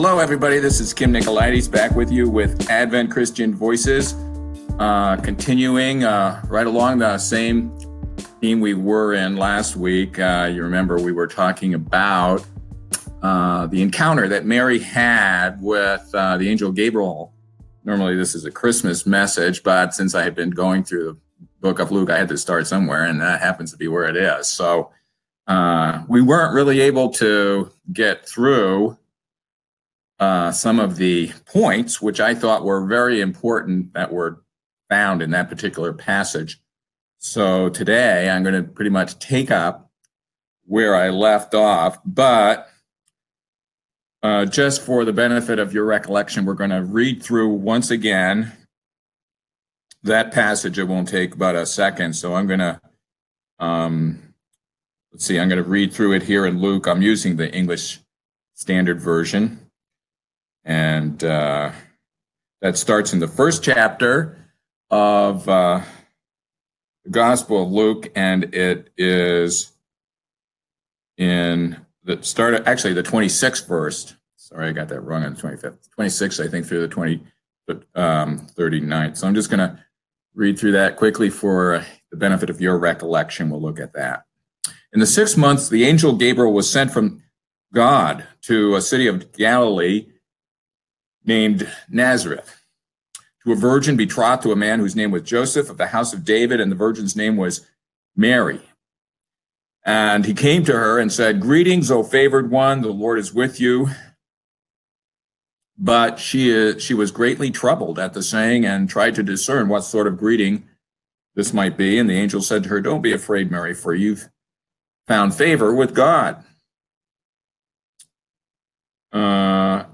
Hello, everybody. This is Kimon Nicolaides back with you with Advent Christian Voices, uh, continuing uh, right along the same theme we were in last week. Uh, you remember we were talking about uh, the encounter that Mary had with uh, the angel Gabriel. Normally, this is a Christmas message, but since I had been going through the book of Luke, I had to start somewhere, and that happens to be where it is. So uh, we weren't really able to get through uh, some of the points, which I thought were very important that were found in that particular passage. So today I'm going to pretty much take up where I left off, but uh, just for the benefit of your recollection, we're going to read through once again that passage. It won't take about a second. So I'm going to, um, let's see, I'm going to read through it here in Luke. I'm using the English Standard Version. And uh, that starts in the first chapter of uh, the Gospel of Luke, and it is in the start, of, actually, the 26th verse. Sorry, I got that wrong on the 25th. 26th, I think, through the 20, um, 39th. So I'm just going to read through that quickly for the benefit of your recollection. We'll look at that. In the six months, the angel Gabriel was sent from God to a city of Galilee named Nazareth to a virgin betrothed to a man whose name was Joseph of the house of David, and the virgin's name was Mary. And he came to her and said, Greetings, O favored one, the Lord is with you. But she, is, she was greatly troubled at the saying and tried to discern what sort of greeting this might be. And the angel said to her, Don't be afraid, Mary, for you've found favor with God. Uh,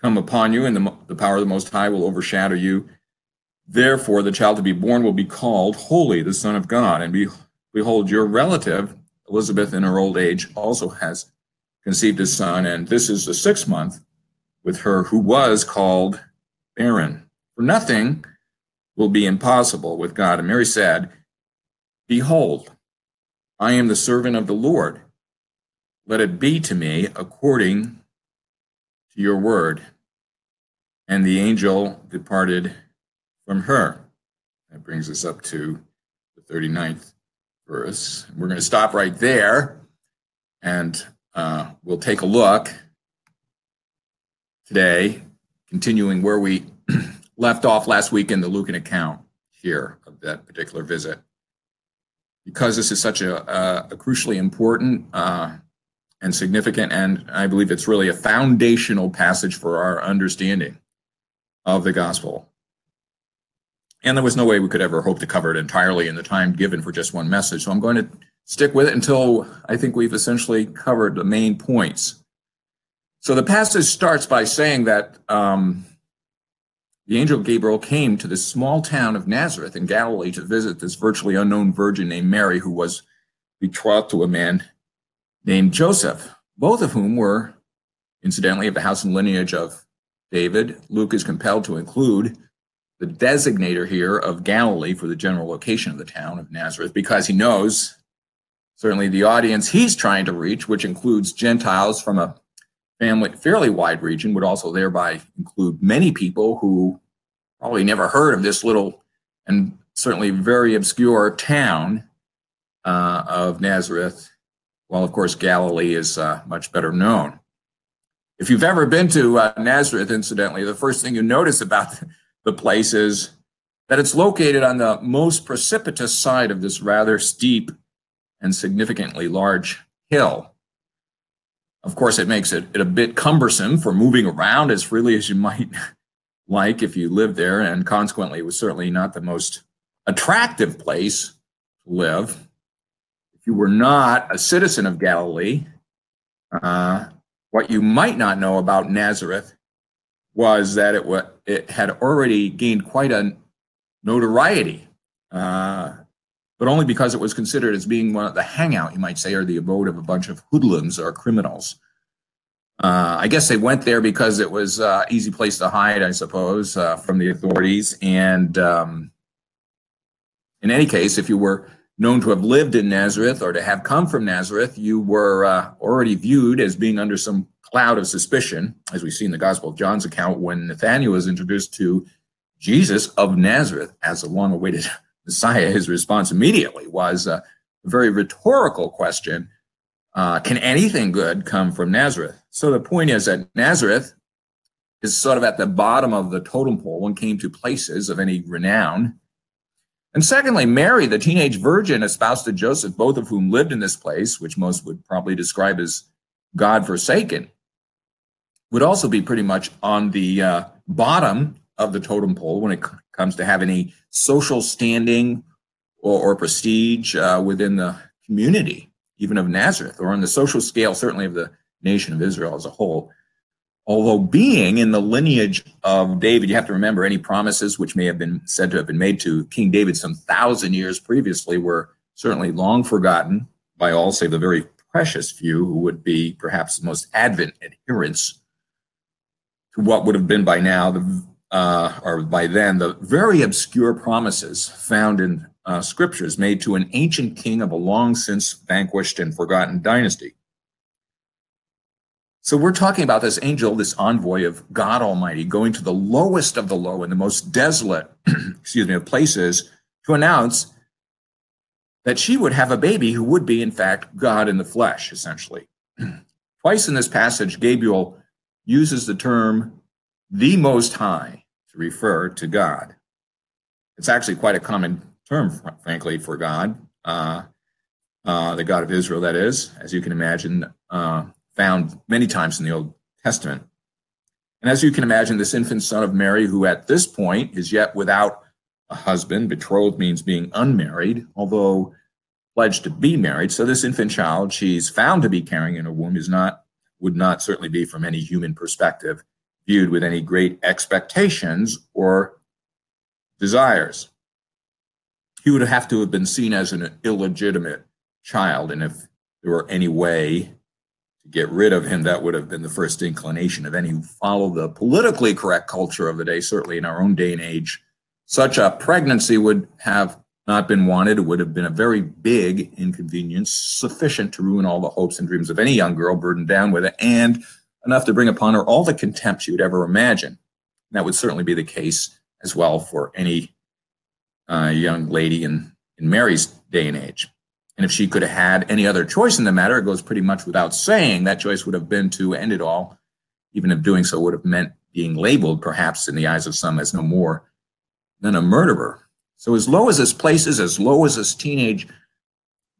come upon you, and the, the power of the Most High will overshadow you. Therefore, the child to be born will be called Holy, the Son of God. And be, behold, your relative, Elizabeth, in her old age, also has conceived a son, and this is the sixth month with her who was called barren. For nothing will be impossible with God. And Mary said, Behold, I am the servant of the Lord. Let it be to me according to your word. And the angel departed from her. That brings us up to the 39th verse. We're going to stop right there and uh, we'll take a look today, continuing where we left off last week in the Lucan account here of that particular visit. Because this is such a, a, a crucially important uh, and significant, and I believe it's really a foundational passage for our understanding of the gospel. And there was no way we could ever hope to cover it entirely in the time given for just one message. So I'm going to stick with it until I think we've essentially covered the main points. So the passage starts by saying that um, the angel Gabriel came to this small town of Nazareth in Galilee to visit this virtually unknown virgin named Mary, who was betrothed to a man named Joseph, both of whom were, incidentally, of the house and lineage of David. Luke is compelled to include the designator here of Galilee for the general location of the town of Nazareth because he knows certainly the audience he's trying to reach, which includes Gentiles from a family fairly wide region, would also thereby include many people who probably never heard of this little and certainly very obscure town uh, of Nazareth well, of course, Galilee is uh, much better known. If you've ever been to uh, Nazareth, incidentally, the first thing you notice about the place is that it's located on the most precipitous side of this rather steep and significantly large hill. Of course, it makes it, it a bit cumbersome for moving around as freely as you might like if you lived there, and consequently, it was certainly not the most attractive place to live you were not a citizen of Galilee, uh, what you might not know about Nazareth was that it, wa- it had already gained quite a notoriety, uh, but only because it was considered as being one of the hangout, you might say, or the abode of a bunch of hoodlums or criminals. Uh, I guess they went there because it was an uh, easy place to hide, I suppose, uh, from the authorities. And um, in any case, if you were known to have lived in Nazareth or to have come from Nazareth, you were uh, already viewed as being under some cloud of suspicion, as we see in the Gospel of John's account when Nathanael was introduced to Jesus of Nazareth as a long awaited Messiah. His response immediately was a very rhetorical question uh, Can anything good come from Nazareth? So the point is that Nazareth is sort of at the bottom of the totem pole when came to places of any renown. And secondly, Mary, the teenage virgin espoused to Joseph, both of whom lived in this place, which most would probably describe as God forsaken, would also be pretty much on the uh, bottom of the totem pole when it c- comes to have any social standing or, or prestige uh, within the community, even of Nazareth, or on the social scale, certainly of the nation of Israel as a whole. Although being in the lineage of David, you have to remember any promises which may have been said to have been made to King David some thousand years previously were certainly long forgotten by all save the very precious few who would be perhaps the most advent adherents to what would have been by now the uh, or by then the very obscure promises found in uh, scriptures made to an ancient king of a long since vanquished and forgotten dynasty. So we're talking about this angel, this envoy of God Almighty, going to the lowest of the low and the most desolate, excuse me, of places to announce that she would have a baby who would be, in fact, God in the flesh, essentially. Twice in this passage, Gabriel uses the term the Most High to refer to God. It's actually quite a common term, frankly, for God, uh, uh, the God of Israel, that is, as you can imagine. Uh, found many times in the Old Testament. And as you can imagine, this infant son of Mary, who at this point is yet without a husband, betrothed means being unmarried, although pledged to be married. So this infant child she's found to be carrying in her womb is not, would not certainly be from any human perspective viewed with any great expectations or desires. He would have to have been seen as an illegitimate child. And if there were any way get rid of him, that would have been the first inclination of any who follow the politically correct culture of the day, certainly in our own day and age. Such a pregnancy would have not been wanted. It would have been a very big inconvenience, sufficient to ruin all the hopes and dreams of any young girl burdened down with it, and enough to bring upon her all the contempt she would ever imagine. that would certainly be the case as well for any uh, young lady in, in Mary's day and age. And if she could have had any other choice in the matter, it goes pretty much without saying that choice would have been to end it all, even if doing so would have meant being labeled, perhaps in the eyes of some, as no more than a murderer. So, as low as this place is, as low as this teenage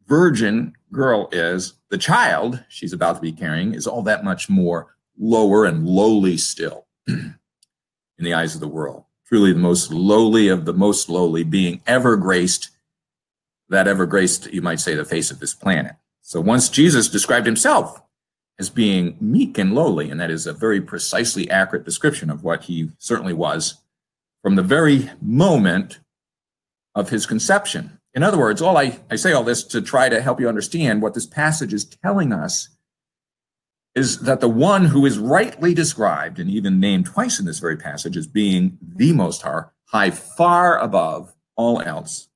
virgin girl is, the child she's about to be carrying is all that much more lower and lowly still in the eyes of the world. Truly, the most lowly of the most lowly, being ever graced that ever graced, you might say, the face of this planet. So once Jesus described himself as being meek and lowly, and that is a very precisely accurate description of what he certainly was from the very moment of his conception. In other words, all I, I say all this to try to help you understand what this passage is telling us is that the one who is rightly described and even named twice in this very passage as being the most high, far above all else,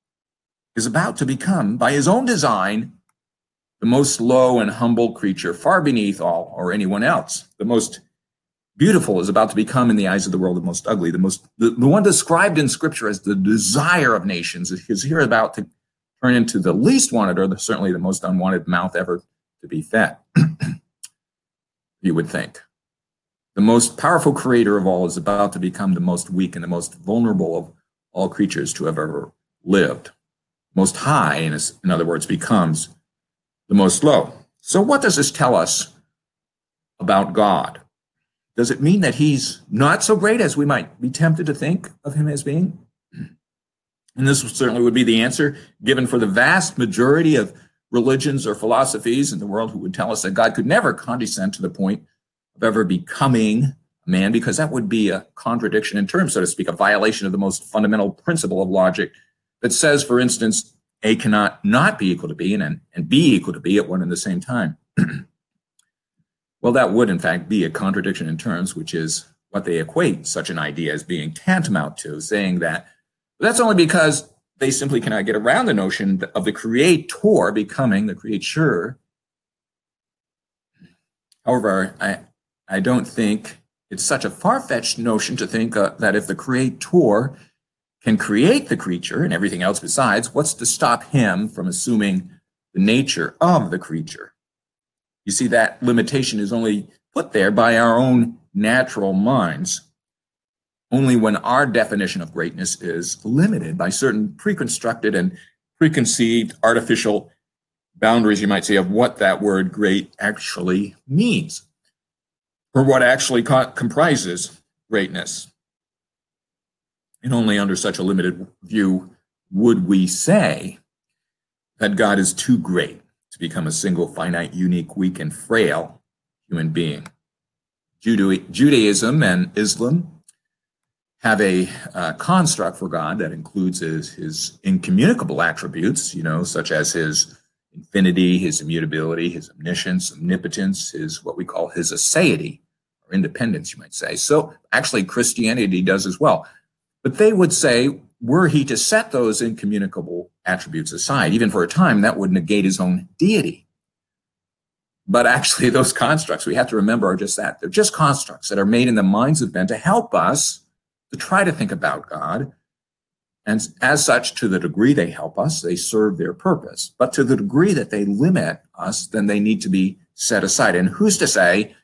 is about to become, by his own design, the most low and humble creature, far beneath all or anyone else. The most beautiful is about to become, in the eyes of the world, the most ugly. The most, the, the one described in Scripture as the desire of nations is here about to turn into the least wanted, or the, certainly the most unwanted mouth ever to be fed. you would think. The most powerful creator of all is about to become the most weak and the most vulnerable of all creatures to have ever lived most high, in, in other words, becomes the most low. So, what does this tell us about God? Does it mean that he's not so great as we might be tempted to think of him as being? And this certainly would be the answer given for the vast majority of religions or philosophies in the world who would tell us that God could never condescend to the point of ever becoming a man because that would be a contradiction in terms, so to speak, a violation of the most fundamental principle of logic that says, for instance, A cannot not be equal to B and, and B equal to B at one and the same time. well, that would, in fact, be a contradiction in terms, which is what they equate such an idea as being tantamount to, saying that that's only because they simply cannot get around the notion of the creator becoming the creature. However, I, I don't think it's such a far-fetched notion to think uh, that if the creator can create the creature and everything else besides, what's to stop him from assuming the nature of the creature? You see, that limitation is only put there by our own natural minds only when our definition of greatness is limited by certain preconstructed and preconceived artificial boundaries, you might say, of what that word great actually means or what actually co- comprises greatness. And only under such a limited view would we say that God is too great to become a single, finite, unique, weak, and frail human being. Judaism and Islam have a uh, construct for God that includes his, his incommunicable attributes, you know, such as his infinity, his immutability, his omniscience, omnipotence, his what we call his aseity, or independence, you might say. So actually, Christianity does as well. But they would say, were he to set those incommunicable attributes aside, even for a time, that would negate his own deity. But actually, those constructs we have to remember are just that. They're just constructs that are made in the minds of men to help us to try to think about God. And as such, to the degree they help us, they serve their purpose. But to the degree that they limit us, then they need to be set aside. And who's to say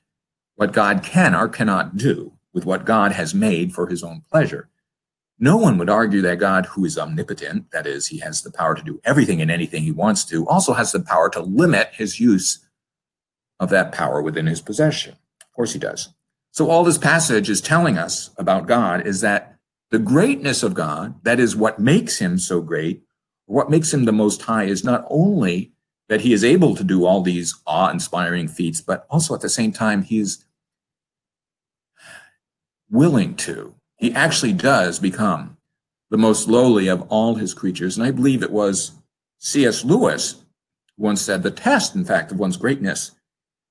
what God can or cannot do with what God has made for his own pleasure? No one would argue that God, who is omnipotent, that is, he has the power to do everything and anything he wants to, also has the power to limit his use of that power within his possession. Of course he does. So all this passage is telling us about God is that the greatness of God, that is what makes him so great, what makes him the most high is not only that he is able to do all these awe-inspiring feats, but also at the same time, he's willing to. He actually does become the most lowly of all his creatures. And I believe it was C.S. Lewis once said the test, in fact, of one's greatness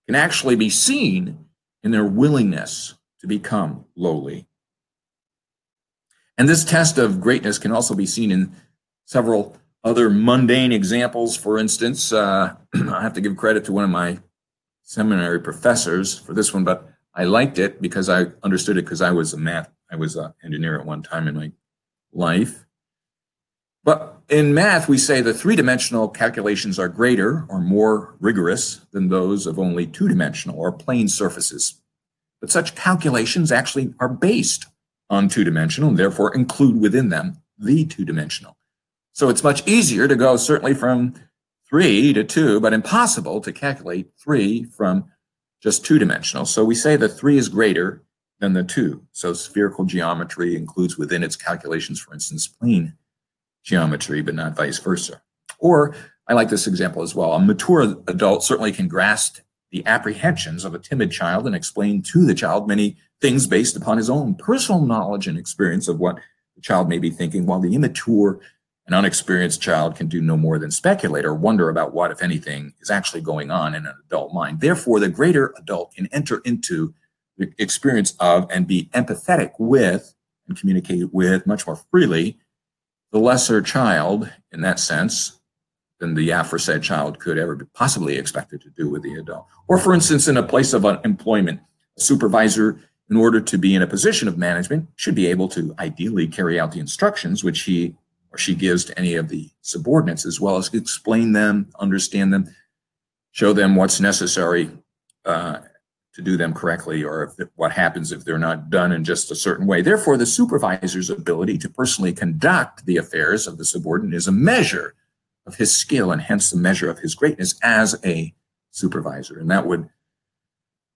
can actually be seen in their willingness to become lowly. And this test of greatness can also be seen in several other mundane examples. For instance, uh, I have to give credit to one of my seminary professors for this one, but I liked it because I understood it because I was a math, I was an engineer at one time in my life. But in math, we say the three-dimensional calculations are greater or more rigorous than those of only two-dimensional or plane surfaces. But such calculations actually are based on two-dimensional and therefore include within them the two-dimensional. So it's much easier to go certainly from three to two, but impossible to calculate three from just two-dimensional. So we say the three is greater than the two. So spherical geometry includes within its calculations, for instance, plane geometry, but not vice versa. Or I like this example as well. A mature adult certainly can grasp the apprehensions of a timid child and explain to the child many things based upon his own personal knowledge and experience of what the child may be thinking, while the immature and unexperienced child can do no more than speculate or wonder about what, if anything, is actually going on in an adult mind. Therefore, the greater adult can enter into the experience of and be empathetic with and communicate with much more freely the lesser child in that sense than the aforesaid child could ever be possibly expected to do with the adult. Or for instance, in a place of employment, a supervisor, in order to be in a position of management, should be able to ideally carry out the instructions which he or she gives to any of the subordinates, as well as explain them, understand them, show them what's necessary uh, to do them correctly or if, what happens if they're not done in just a certain way. Therefore, the supervisor's ability to personally conduct the affairs of the subordinate is a measure of his skill and hence the measure of his greatness as a supervisor. And that would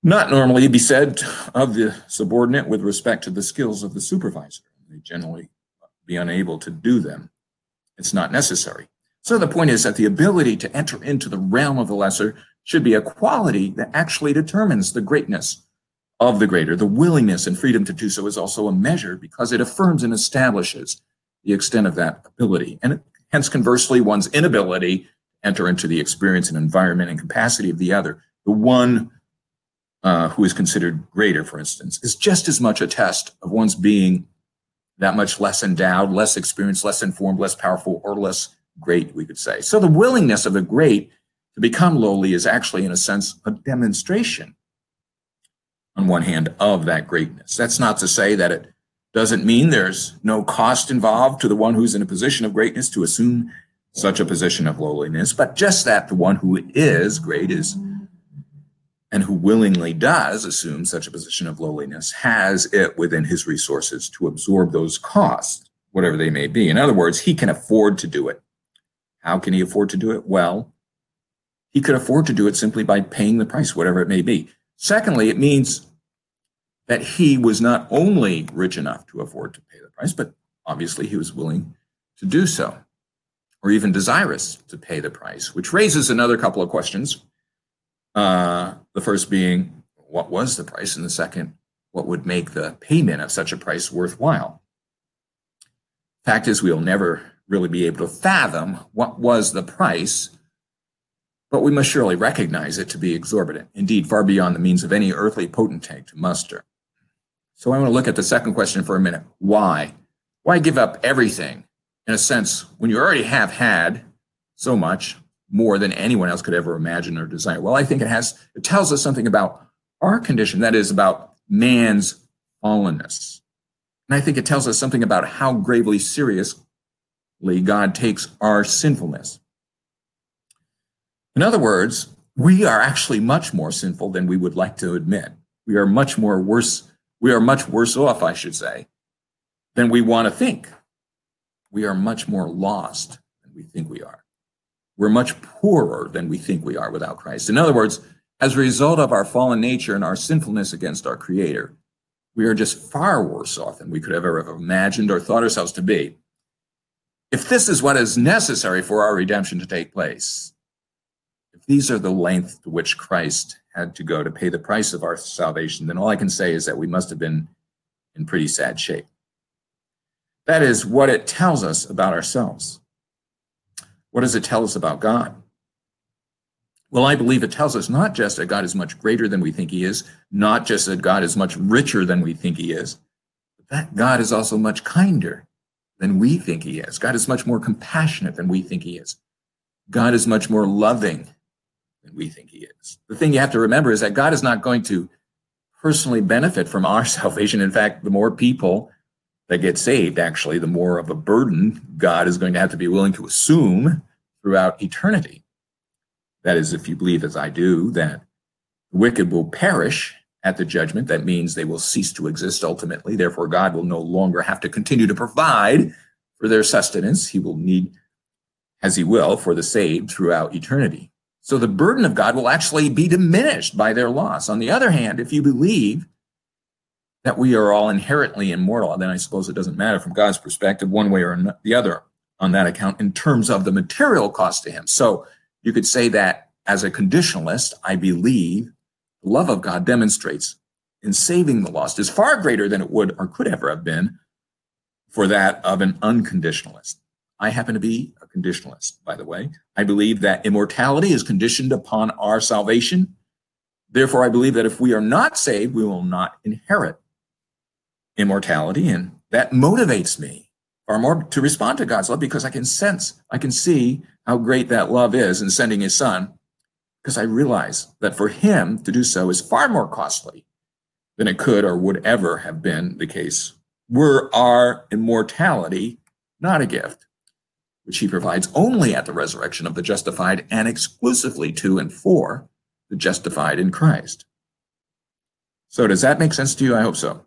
not normally be said of the subordinate with respect to the skills of the supervisor. They generally be unable to do them. It's not necessary. So the point is that the ability to enter into the realm of the lesser should be a quality that actually determines the greatness of the greater. The willingness and freedom to do so is also a measure because it affirms and establishes the extent of that ability. And hence, conversely, one's inability to enter into the experience and environment and capacity of the other, the one uh, who is considered greater, for instance, is just as much a test of one's being that much less endowed, less experienced, less informed, less powerful, or less great, we could say. So the willingness of the great to become lowly is actually, in a sense, a demonstration, on one hand, of that greatness. That's not to say that it doesn't mean there's no cost involved to the one who's in a position of greatness to assume such a position of lowliness, but just that the one who is great is and who willingly does assume such a position of lowliness has it within his resources to absorb those costs, whatever they may be. In other words, he can afford to do it. How can he afford to do it? Well, he could afford to do it simply by paying the price, whatever it may be. Secondly, it means that he was not only rich enough to afford to pay the price, but obviously he was willing to do so, or even desirous to pay the price, which raises another couple of questions uh, the first being, what was the price? And the second, what would make the payment of such a price worthwhile? Fact is, we'll never really be able to fathom what was the price, but we must surely recognize it to be exorbitant, indeed, far beyond the means of any earthly potentate to muster. So I want to look at the second question for a minute. Why? Why give up everything? In a sense, when you already have had so much, more than anyone else could ever imagine or desire? Well, I think it has, it tells us something about our condition, that is, about man's fallenness. And I think it tells us something about how gravely seriously God takes our sinfulness. In other words, we are actually much more sinful than we would like to admit. We are much more worse, we are much worse off, I should say, than we want to think. We are much more lost than we think we are we're much poorer than we think we are without Christ. In other words, as a result of our fallen nature and our sinfulness against our Creator, we are just far worse off than we could ever have imagined or thought ourselves to be. If this is what is necessary for our redemption to take place, if these are the length to which Christ had to go to pay the price of our salvation, then all I can say is that we must have been in pretty sad shape. That is what it tells us about ourselves. What does it tell us about God? Well, I believe it tells us not just that God is much greater than we think he is, not just that God is much richer than we think he is, but that God is also much kinder than we think he is. God is much more compassionate than we think he is. God is much more loving than we think he is. The thing you have to remember is that God is not going to personally benefit from our salvation. In fact, the more people that get saved, actually, the more of a burden God is going to have to be willing to assume throughout eternity. That is, if you believe, as I do, that the wicked will perish at the judgment, that means they will cease to exist ultimately. Therefore, God will no longer have to continue to provide for their sustenance. He will need, as He will, for the saved throughout eternity. So the burden of God will actually be diminished by their loss. On the other hand, if you believe that we are all inherently immortal, then I suppose it doesn't matter from God's perspective, one way or the other on that account in terms of the material cost to him. So you could say that as a conditionalist, I believe the love of God demonstrates in saving the lost is far greater than it would or could ever have been for that of an unconditionalist. I happen to be a conditionalist, by the way. I believe that immortality is conditioned upon our salvation. Therefore, I believe that if we are not saved, we will not inherit immortality. And that motivates me far more to respond to God's love because I can sense, I can see how great that love is in sending his son because I realize that for him to do so is far more costly than it could or would ever have been the case were our immortality not a gift, which he provides only at the resurrection of the justified and exclusively to and for the justified in Christ. So, does that make sense to you? I hope so.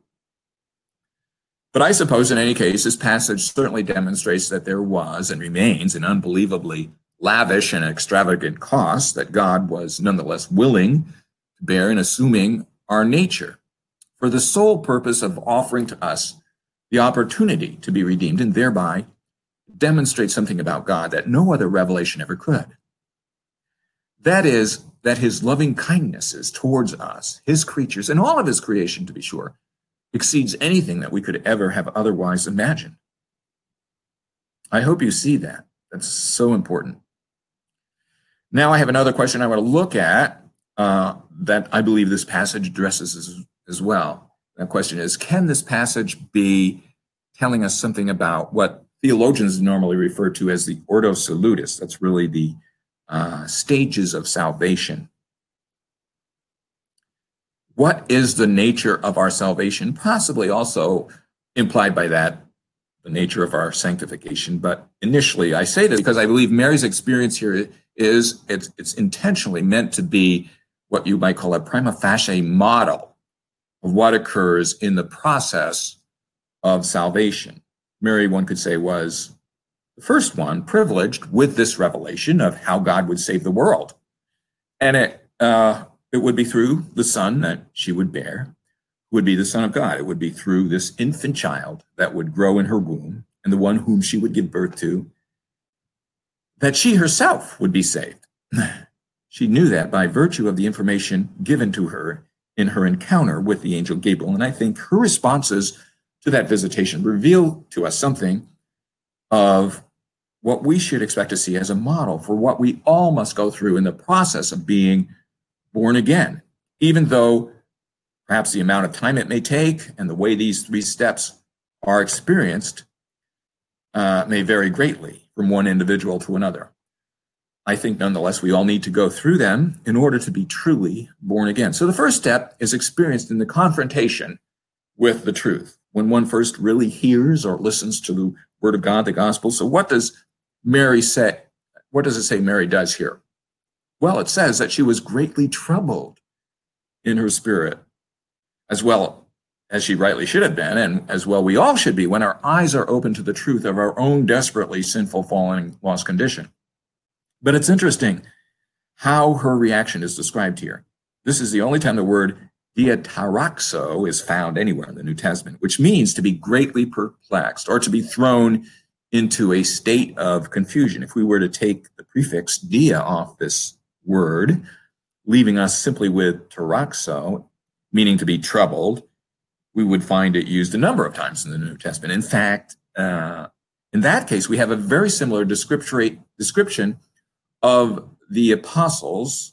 But I suppose in any case, this passage certainly demonstrates that there was and remains an unbelievably lavish and extravagant cost that God was nonetheless willing to bear in assuming our nature for the sole purpose of offering to us the opportunity to be redeemed and thereby demonstrate something about God that no other revelation ever could. That is, that his loving kindnesses towards us, his creatures, and all of his creation, to be sure, exceeds anything that we could ever have otherwise imagined. I hope you see that. That's so important. Now, I have another question I want to look at uh, that I believe this passage addresses as, as well. That question is Can this passage be telling us something about what theologians normally refer to as the Ordo Salutis? That's really the uh, stages of salvation. What is the nature of our salvation? Possibly also implied by that, the nature of our sanctification. But initially, I say this because I believe Mary's experience here is it's, it's intentionally meant to be what you might call a prima facie model of what occurs in the process of salvation. Mary, one could say, was the first one privileged with this revelation of how God would save the world. And it, uh, it would be through the son that she would bear, would be the son of God. It would be through this infant child that would grow in her womb and the one whom she would give birth to, that she herself would be saved. she knew that by virtue of the information given to her in her encounter with the angel Gabriel. And I think her responses to that visitation reveal to us something of what we should expect to see as a model for what we all must go through in the process of being born again, even though perhaps the amount of time it may take and the way these three steps are experienced uh, may vary greatly from one individual to another. I think nonetheless we all need to go through them in order to be truly born again. So the first step is experienced in the confrontation with the truth. When one first really hears or listens to the word of God, the gospel. So what does Mary say? What does it say Mary does here? Well, it says that she was greatly troubled in her spirit, as well as she rightly should have been, and as well we all should be when our eyes are open to the truth of our own desperately sinful, fallen, lost condition. But it's interesting how her reaction is described here. This is the only time the word diataraxo is found anywhere in the New Testament, which means to be greatly perplexed or to be thrown into a state of confusion. If we were to take the prefix dia off this word, leaving us simply with taraxo, meaning to be troubled, we would find it used a number of times in the New Testament. In fact, uh, in that case, we have a very similar description of the apostles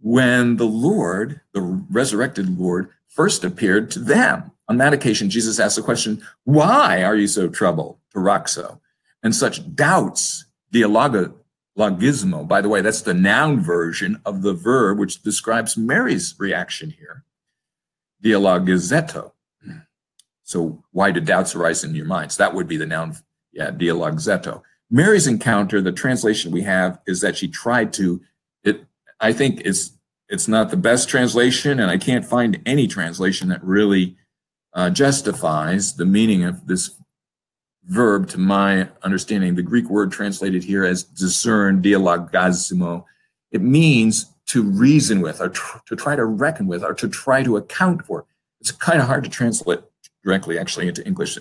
when the Lord, the resurrected Lord, first appeared to them. On that occasion, Jesus asked the question, Why are you so troubled? Taraxo. And such doubts, dialogismo, by the way, that's the noun version of the verb which describes Mary's reaction here. Dialogizeto. So why do doubts arise in your minds? That would be the noun, yeah, dialogizeto. Mary's encounter, the translation we have is that she tried to, it, I think it's, it's not the best translation, and I can't find any translation that really uh, justifies the meaning of this verb to my understanding. The Greek word translated here as discern, dialogazimo, it means to reason with or tr- to try to reckon with or to try to account for. It's kind of hard to translate directly actually into English.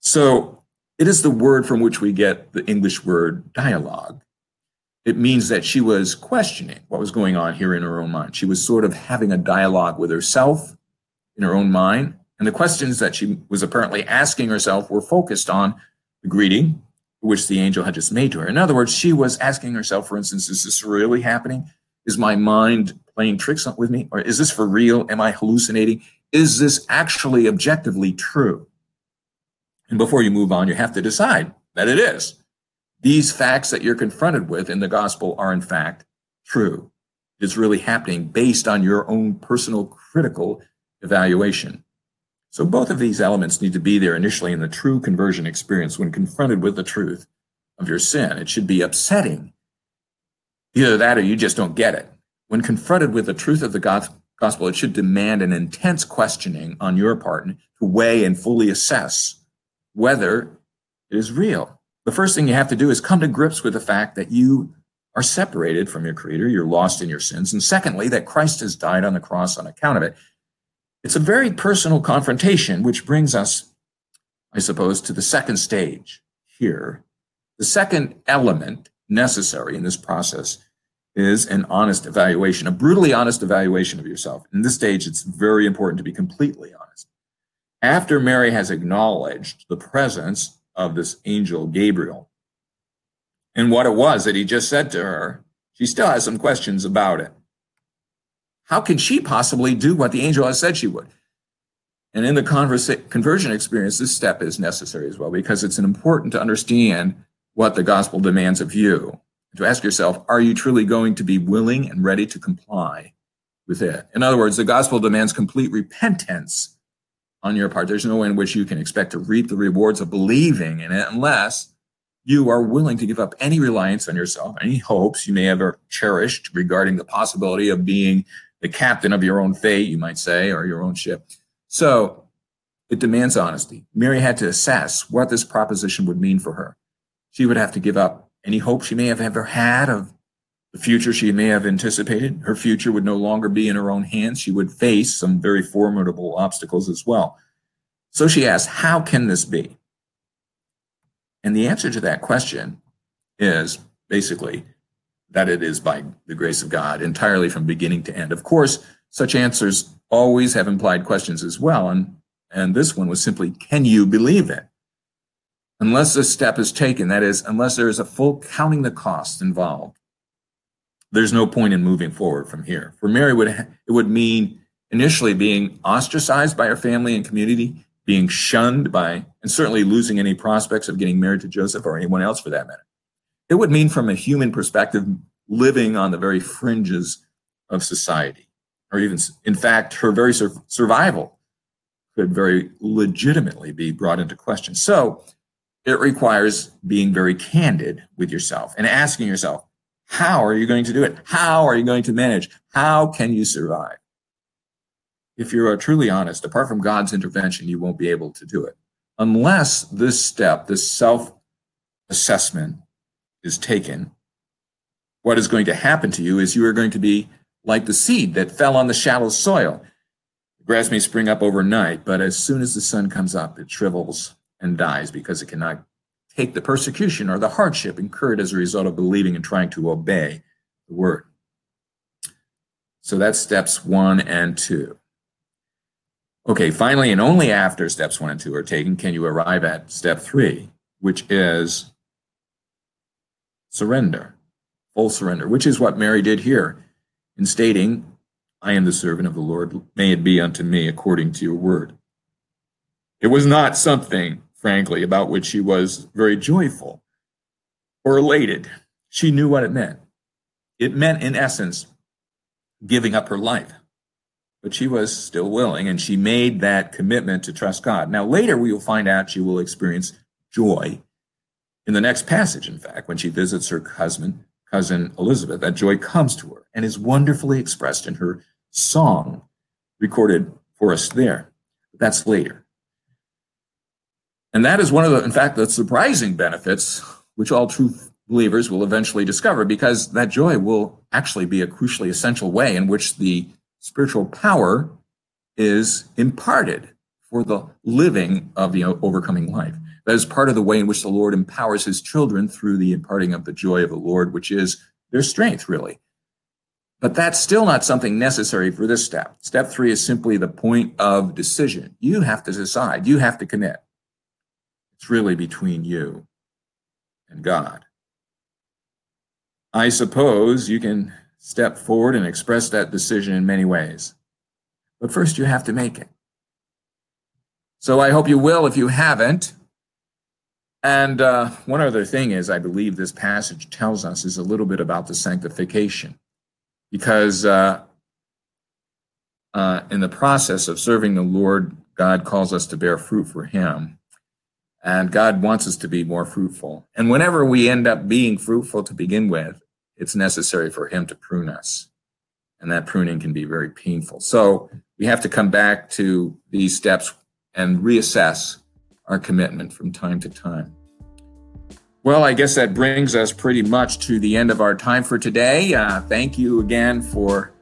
So it is the word from which we get the English word dialogue. It means that she was questioning what was going on here in her own mind. She was sort of having a dialogue with herself in her own mind. And the questions that she was apparently asking herself were focused on the greeting which the angel had just made to her. In other words, she was asking herself, for instance, is this really happening? Is my mind playing tricks with me? Or is this for real? Am I hallucinating? Is this actually objectively true? And before you move on, you have to decide that it is. These facts that you're confronted with in the gospel are, in fact, true. It's really happening based on your own personal critical evaluation. So both of these elements need to be there initially in the true conversion experience when confronted with the truth of your sin. It should be upsetting. Either that or you just don't get it. When confronted with the truth of the gospel, it should demand an intense questioning on your part to weigh and fully assess whether it is real. The first thing you have to do is come to grips with the fact that you are separated from your creator, you're lost in your sins. And secondly, that Christ has died on the cross on account of it. It's a very personal confrontation, which brings us, I suppose, to the second stage here. The second element necessary in this process is an honest evaluation, a brutally honest evaluation of yourself. In this stage, it's very important to be completely honest. After Mary has acknowledged the presence of this angel Gabriel and what it was that he just said to her, she still has some questions about it. How can she possibly do what the angel has said she would? And in the conversa- conversion experience, this step is necessary as well because it's important to understand what the gospel demands of you. To ask yourself, are you truly going to be willing and ready to comply with it? In other words, the gospel demands complete repentance on your part. There's no way in which you can expect to reap the rewards of believing in it unless you are willing to give up any reliance on yourself, any hopes you may ever cherished regarding the possibility of being the captain of your own fate, you might say, or your own ship. So it demands honesty. Mary had to assess what this proposition would mean for her. She would have to give up any hope she may have ever had of the future she may have anticipated. Her future would no longer be in her own hands. She would face some very formidable obstacles as well. So she asked, How can this be? And the answer to that question is basically that it is by the grace of God entirely from beginning to end. Of course, such answers always have implied questions as well. And, and this one was simply, can you believe it? Unless this step is taken, that is, unless there is a full counting the costs involved, there's no point in moving forward from here. For Mary, would it would mean initially being ostracized by her family and community, being shunned by, and certainly losing any prospects of getting married to Joseph or anyone else for that matter. It would mean, from a human perspective, living on the very fringes of society, or even, in fact, her very sur- survival could very legitimately be brought into question. So it requires being very candid with yourself and asking yourself, how are you going to do it? How are you going to manage? How can you survive? if you're truly honest, apart from God's intervention, you won't be able to do it. Unless this step, this self assessment is taken, what is going to happen to you is you are going to be like the seed that fell on the shallow soil. The grass may spring up overnight, but as soon as the sun comes up, it shrivels and dies because it cannot take the persecution or the hardship incurred as a result of believing and trying to obey the word. So that's steps one and two. Okay, finally, and only after steps one and two are taken can you arrive at step three, which is surrender, full surrender, which is what Mary did here in stating, I am the servant of the Lord. May it be unto me according to your word. It was not something, frankly, about which she was very joyful or elated. She knew what it meant. It meant, in essence, giving up her life but she was still willing and she made that commitment to trust God. Now, later we will find out she will experience joy in the next passage, in fact, when she visits her cousin, cousin Elizabeth. That joy comes to her and is wonderfully expressed in her song recorded for us there. That's later. And that is one of the, in fact, the surprising benefits which all true believers will eventually discover because that joy will actually be a crucially essential way in which the spiritual power is imparted for the living of the overcoming life. That is part of the way in which the Lord empowers his children through the imparting of the joy of the Lord, which is their strength, really. But that's still not something necessary for this step. Step three is simply the point of decision. You have to decide, you have to commit. It's really between you and God. I suppose you can step forward and express that decision in many ways. But first, you have to make it. So I hope you will if you haven't. And uh, one other thing is, I believe this passage tells us is a little bit about the sanctification. Because uh, uh, in the process of serving the Lord, God calls us to bear fruit for Him. And God wants us to be more fruitful. And whenever we end up being fruitful to begin with, it's necessary for him to prune us. And that pruning can be very painful. So we have to come back to these steps and reassess our commitment from time to time. Well, I guess that brings us pretty much to the end of our time for today. Uh, thank you again for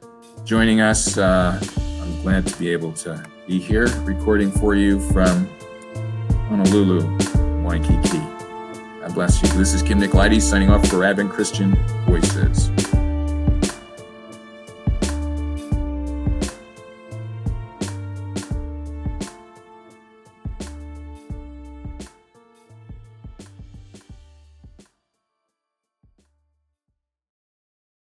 joining us. Uh, I'm glad to be able to be here recording for you from Honolulu, Waikiki. God bless you. This is Kimon Nicolaides signing off for Advent Christian Voices.